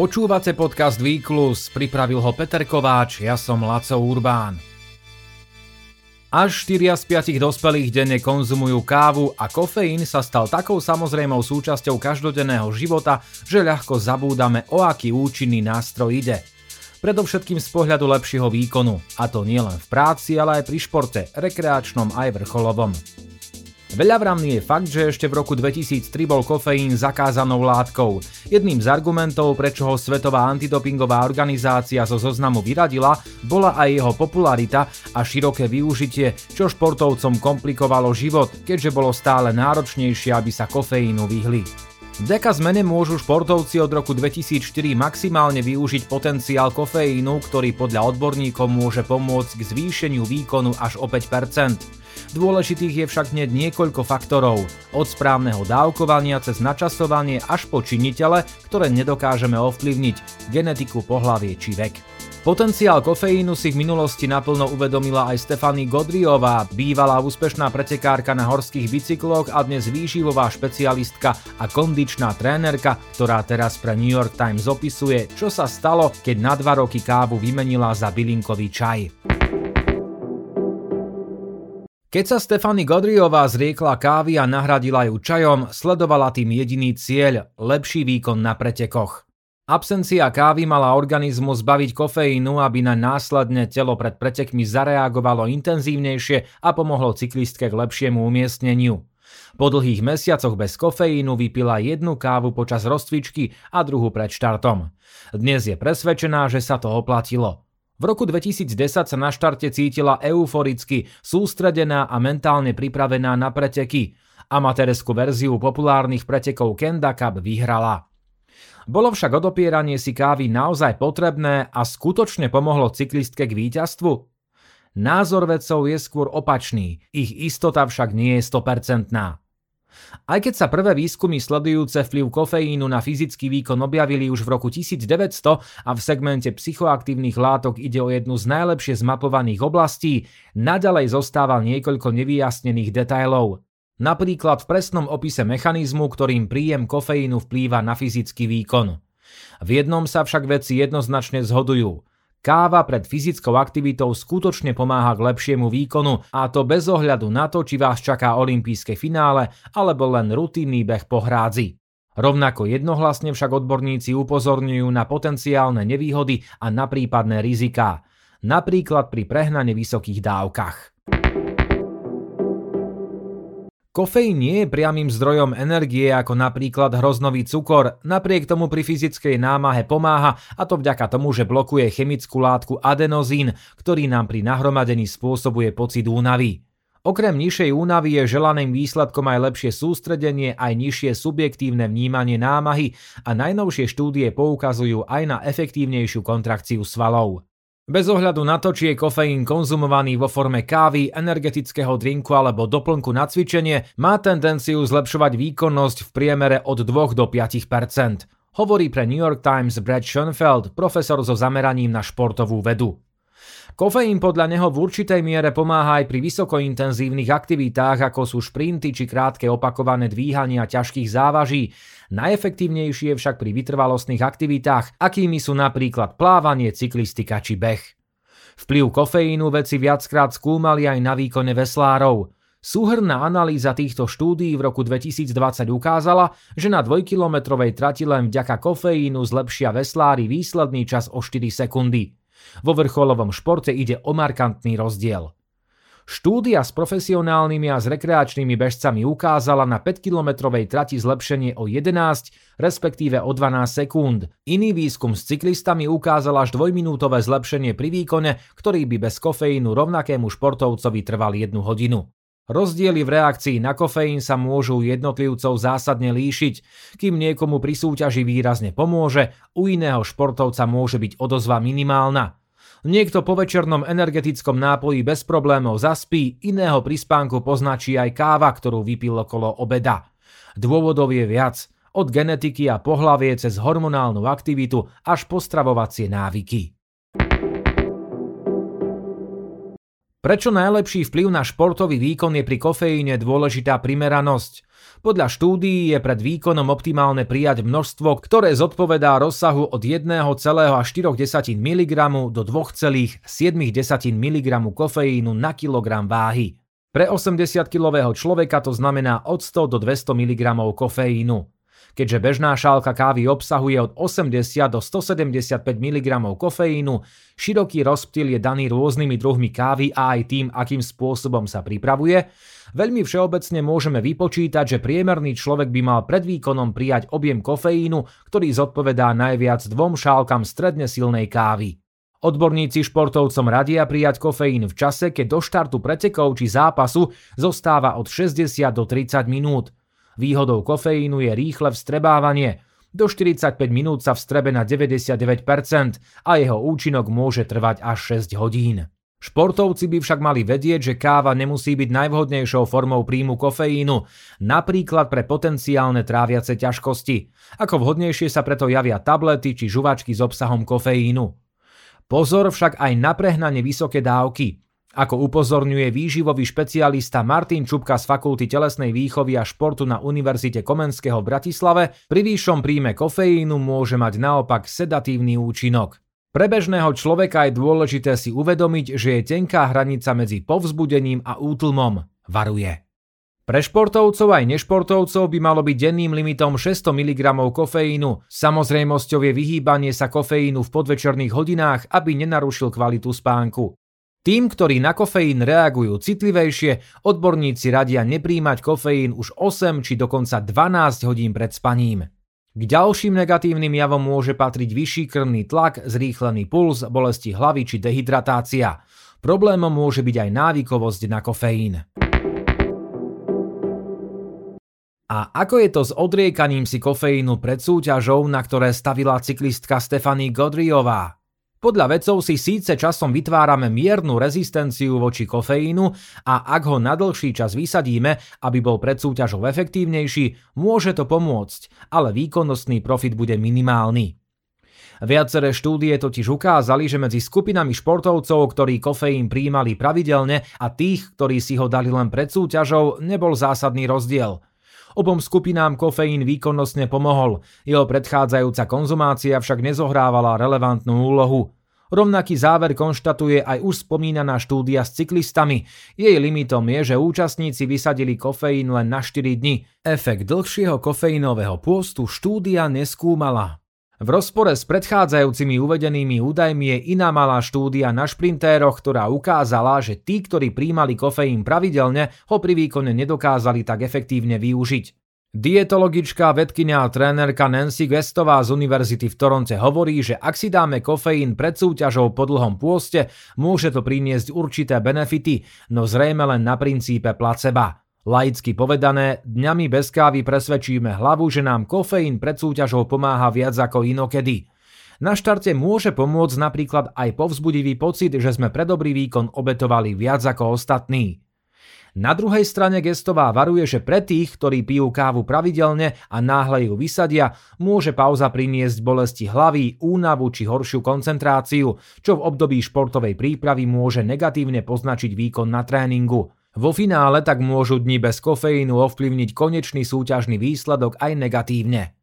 Počúvate podcast Výklus, pripravil ho Peter Kováč, ja som Laco Urbán. Až 4 z 5 dospelých denne konzumujú kávu a kofeín sa stal takou samozrejmou súčasťou každodenného života, že ľahko zabúdame o aký účinný nástroj ide. Predovšetkým z pohľadu lepšieho výkonu, a to nielen v práci, ale aj pri športe, rekreačnom aj vrcholovom. Veľavramný je fakt, že ešte v roku 2003 bol kofeín zakázanou látkou. Jedným z argumentov, prečo ho Svetová antidopingová organizácia zo zoznamu vyradila, bola aj jeho popularita a široké využitie, čo športovcom komplikovalo život, keďže bolo stále náročnejšie, aby sa kofeínu vyhli. Vďaka zmene môžu športovci od roku 2004 maximálne využiť potenciál kofeínu, ktorý podľa odborníkov môže pomôcť k zvýšeniu výkonu až o 5%. Dôležitých je však hneď niekoľko faktorov, od správneho dávkovania cez načasovanie až po činitele, ktoré nedokážeme ovplyvniť, genetiku, pohlavie či vek. Potenciál kofeínu si v minulosti naplno uvedomila aj Stefany Godriová, bývalá úspešná pretekárka na horských bicykloch a dnes výživová špecialistka a kondičná trénerka, ktorá teraz pre New York Times opisuje, čo sa stalo, keď na dva roky kávu vymenila za bylinkový čaj. Keď sa Stefany Godriová zriekla kávy a nahradila ju čajom, sledovala tým jediný cieľ – lepší výkon na pretekoch. Absencia kávy mala organizmus zbaviť kofeínu, aby na následne telo pred pretekmi zareagovalo intenzívnejšie a pomohlo cyklistke k lepšiemu umiestneniu. Po dlhých mesiacoch bez kofeínu vypila jednu kávu počas rozcvičky a druhú pred štartom. Dnes je presvedčená, že sa to oplatilo. V roku 2010 sa na štarte cítila euforicky, sústredená a mentálne pripravená na preteky. Amatérskú verziu populárnych pretekov Kenda Cup vyhrala. Bolo však odopieranie si kávy naozaj potrebné a skutočne pomohlo cyklistke k víťazstvu? Názor vedcov je skôr opačný, ich istota však nie je 100%. Aj keď sa prvé výskumy sledujúce vplyv kofeínu na fyzický výkon objavili už v roku 1900 a v segmente psychoaktívnych látok ide o jednu z najlepšie zmapovaných oblastí, naďalej zostáva niekoľko nevyjasnených detailov. Napríklad v presnom opise mechanizmu, ktorým príjem kofeínu vplýva na fyzický výkon. V jednom sa však veci jednoznačne zhodujú – Káva pred fyzickou aktivitou skutočne pomáha k lepšiemu výkonu a to bez ohľadu na to, či vás čaká olympijské finále alebo len rutinný beh po hrádzi. Rovnako jednohlasne však odborníci upozorňujú na potenciálne nevýhody a na prípadné riziká, napríklad pri prehnane vysokých dávkach. Kofeín nie je priamým zdrojom energie ako napríklad hroznový cukor, napriek tomu pri fyzickej námahe pomáha a to vďaka tomu, že blokuje chemickú látku adenozín, ktorý nám pri nahromadení spôsobuje pocit únavy. Okrem nižšej únavy je želaným výsledkom aj lepšie sústredenie, aj nižšie subjektívne vnímanie námahy a najnovšie štúdie poukazujú aj na efektívnejšiu kontrakciu svalov. Bez ohľadu na to, či je kofeín konzumovaný vo forme kávy, energetického drinku alebo doplnku na cvičenie, má tendenciu zlepšovať výkonnosť v priemere od 2 do 5% hovorí pre New York Times Brad Schoenfeld, profesor so zameraním na športovú vedu. Kofeín podľa neho v určitej miere pomáha aj pri vysokointenzívnych aktivitách, ako sú šprinty či krátke opakované dvíhania ťažkých závaží. Najefektívnejšie však pri vytrvalostných aktivitách, akými sú napríklad plávanie, cyklistika či beh. Vplyv kofeínu veci viackrát skúmali aj na výkone veslárov. Súhrná analýza týchto štúdií v roku 2020 ukázala, že na dvojkilometrovej trati len vďaka kofeínu zlepšia veslári výsledný čas o 4 sekundy. Vo vrcholovom športe ide o markantný rozdiel. Štúdia s profesionálnymi a s rekreačnými bežcami ukázala na 5-kilometrovej trati zlepšenie o 11, respektíve o 12 sekúnd. Iný výskum s cyklistami ukázal až dvojminútové zlepšenie pri výkone, ktorý by bez kofeínu rovnakému športovcovi trval jednu hodinu. Rozdiely v reakcii na kofeín sa môžu jednotlivcov zásadne líšiť. Kým niekomu pri súťaži výrazne pomôže, u iného športovca môže byť odozva minimálna. Niekto po večernom energetickom nápoji bez problémov zaspí, iného pri spánku poznačí aj káva, ktorú vypil okolo obeda. Dôvodov je viac, od genetiky a pohlavie cez hormonálnu aktivitu až po stravovacie návyky. Prečo najlepší vplyv na športový výkon je pri kofeíne dôležitá primeranosť? Podľa štúdií je pred výkonom optimálne prijať množstvo, ktoré zodpovedá rozsahu od 1,4 mg do 2,7 mg kofeínu na kilogram váhy. Pre 80-kilového človeka to znamená od 100 do 200 mg kofeínu. Keďže bežná šálka kávy obsahuje od 80 do 175 mg kofeínu, široký rozptyl je daný rôznymi druhmi kávy a aj tým, akým spôsobom sa pripravuje, veľmi všeobecne môžeme vypočítať, že priemerný človek by mal pred výkonom prijať objem kofeínu, ktorý zodpovedá najviac dvom šálkam stredne silnej kávy. Odborníci športovcom radia prijať kofeín v čase, keď do štartu pretekov či zápasu zostáva od 60 do 30 minút. Výhodou kofeínu je rýchle vstrebávanie. Do 45 minút sa vstrebe na 99% a jeho účinok môže trvať až 6 hodín. Športovci by však mali vedieť, že káva nemusí byť najvhodnejšou formou príjmu kofeínu, napríklad pre potenciálne tráviace ťažkosti. Ako vhodnejšie sa preto javia tablety či žuvačky s obsahom kofeínu. Pozor však aj na prehnanie vysoké dávky. Ako upozorňuje výživový špecialista Martin Čupka z Fakulty telesnej výchovy a športu na Univerzite Komenského v Bratislave, pri výššom príjme kofeínu môže mať naopak sedatívny účinok. Pre bežného človeka je dôležité si uvedomiť, že je tenká hranica medzi povzbudením a útlmom, varuje. Pre športovcov aj nešportovcov by malo byť denným limitom 600 mg kofeínu. Samozrejmosťou je vyhýbanie sa kofeínu v podvečerných hodinách, aby nenarušil kvalitu spánku. Tým, ktorí na kofeín reagujú citlivejšie, odborníci radia nepríjmať kofeín už 8 či dokonca 12 hodín pred spaním. K ďalším negatívnym javom môže patriť vyšší krvný tlak, zrýchlený puls, bolesti hlavy či dehydratácia. Problémom môže byť aj návykovosť na kofeín. A ako je to s odriekaním si kofeínu pred súťažou, na ktoré stavila cyklistka Stefanie Godriová? Podľa vedcov si síce časom vytvárame miernu rezistenciu voči kofeínu a ak ho na dlhší čas vysadíme, aby bol pred súťažou efektívnejší, môže to pomôcť, ale výkonnostný profit bude minimálny. Viaceré štúdie totiž ukázali, že medzi skupinami športovcov, ktorí kofeín príjmali pravidelne a tých, ktorí si ho dali len pred súťažou, nebol zásadný rozdiel – Obom skupinám kofeín výkonnostne pomohol, jeho predchádzajúca konzumácia však nezohrávala relevantnú úlohu. Rovnaký záver konštatuje aj už spomínaná štúdia s cyklistami. Jej limitom je, že účastníci vysadili kofeín len na 4 dni. Efekt dlhšieho kofeínového pôstu štúdia neskúmala. V rozpore s predchádzajúcimi uvedenými údajmi je iná malá štúdia na šprintéroch, ktorá ukázala, že tí, ktorí príjmali kofeín pravidelne, ho pri výkone nedokázali tak efektívne využiť. Dietologička, vedkynia a trénerka Nancy Gestová z Univerzity v Toronte hovorí, že ak si dáme kofeín pred súťažou po dlhom pôste, môže to priniesť určité benefity, no zrejme len na princípe placeba. Laicky povedané, dňami bez kávy presvedčíme hlavu, že nám kofeín pred súťažou pomáha viac ako inokedy. Na štarte môže pomôcť napríklad aj povzbudivý pocit, že sme pre dobrý výkon obetovali viac ako ostatní. Na druhej strane gestová varuje, že pre tých, ktorí pijú kávu pravidelne a náhle ju vysadia, môže pauza priniesť bolesti hlavy, únavu či horšiu koncentráciu, čo v období športovej prípravy môže negatívne poznačiť výkon na tréningu. Vo finále tak môžu dni bez kofeínu ovplyvniť konečný súťažný výsledok aj negatívne.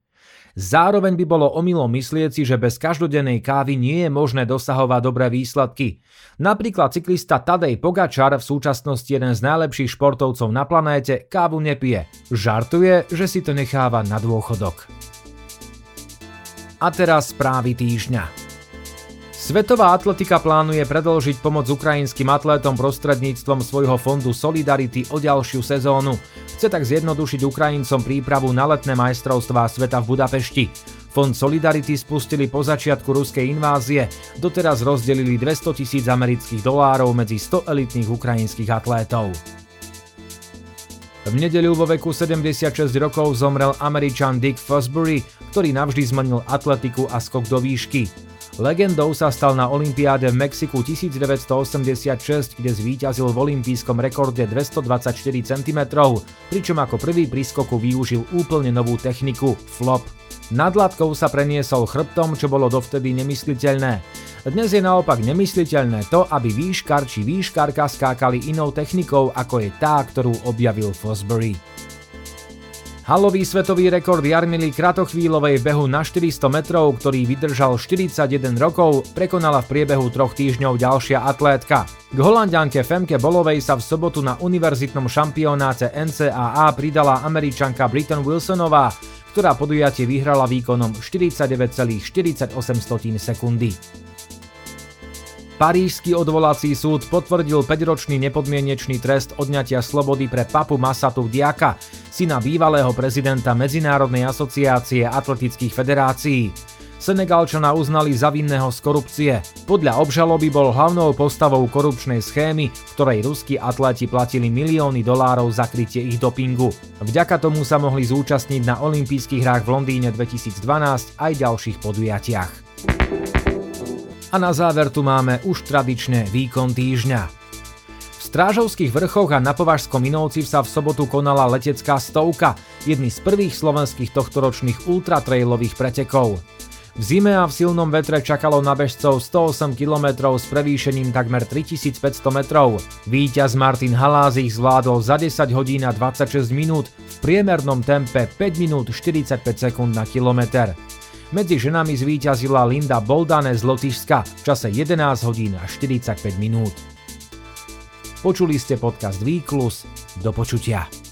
Zároveň by bolo omylom myslieť si, že bez každodennej kávy nie je možné dosahovať dobré výsledky. Napríklad cyklista Tadej Pogačar, v súčasnosti jeden z najlepších športovcov na planéte, kávu nepije. Žartuje, že si to necháva na dôchodok. A teraz správy týždňa. Svetová atletika plánuje predlžiť pomoc ukrajinským atlétom prostredníctvom svojho fondu Solidarity o ďalšiu sezónu. Chce tak zjednodušiť Ukrajincom prípravu na letné majstrovstvá sveta v Budapešti. Fond Solidarity spustili po začiatku ruskej invázie, doteraz rozdelili 200 tisíc amerických dolárov medzi 100 elitných ukrajinských atlétov. V nedeľu vo veku 76 rokov zomrel Američan Dick Fosbury, ktorý navždy zmenil atletiku a skok do výšky. Legendou sa stal na Olympiáde v Mexiku 1986, kde zvíťazil v olympijskom rekorde 224 cm, pričom ako prvý pri skoku využil úplne novú techniku – flop. Nad latkou sa preniesol chrbtom, čo bolo dovtedy nemysliteľné. Dnes je naopak nemysliteľné to, aby výškar či výškarka skákali inou technikou, ako je tá, ktorú objavil Fosbury. Halový svetový rekord Jarmily Kratochvílovej behu na 400 metrov, ktorý vydržal 41 rokov, prekonala v priebehu troch týždňov ďalšia atlétka. K holandianke Femke Bolovej sa v sobotu na univerzitnom šampionáte NCAA pridala američanka Britton Wilsonová, ktorá podujatie vyhrala výkonom 49,48 sekundy. Parížský odvolací súd potvrdil 5-ročný nepodmienečný trest odňatia slobody pre Papu Masatu Diaka, syna bývalého prezidenta Medzinárodnej asociácie atletických federácií. Senegalčana uznali za vinného z korupcie. Podľa obžaloby bol hlavnou postavou korupčnej schémy, v ktorej ruskí atleti platili milióny dolárov za krytie ich dopingu. Vďaka tomu sa mohli zúčastniť na olympijských hrách v Londýne 2012 aj ďalších podujatiach. A na záver tu máme už tradičné výkon týždňa. Strážovských vrchoch a na Považskom Inovci sa v sobotu konala letecká stovka, jedný z prvých slovenských tohtoročných ultratrailových pretekov. V zime a v silnom vetre čakalo na bežcov 108 km s prevýšením takmer 3500 metrov. Výťaz Martin Haláz ich zvládol za 10 hodín a 26 minút v priemernom tempe 5 minút 45 sekúnd na kilometr. Medzi ženami zvíťazila Linda Boldane z Lotyšska v čase 11 hodín a 45 minút. Počuli ste podcast Výklus. Do počutia.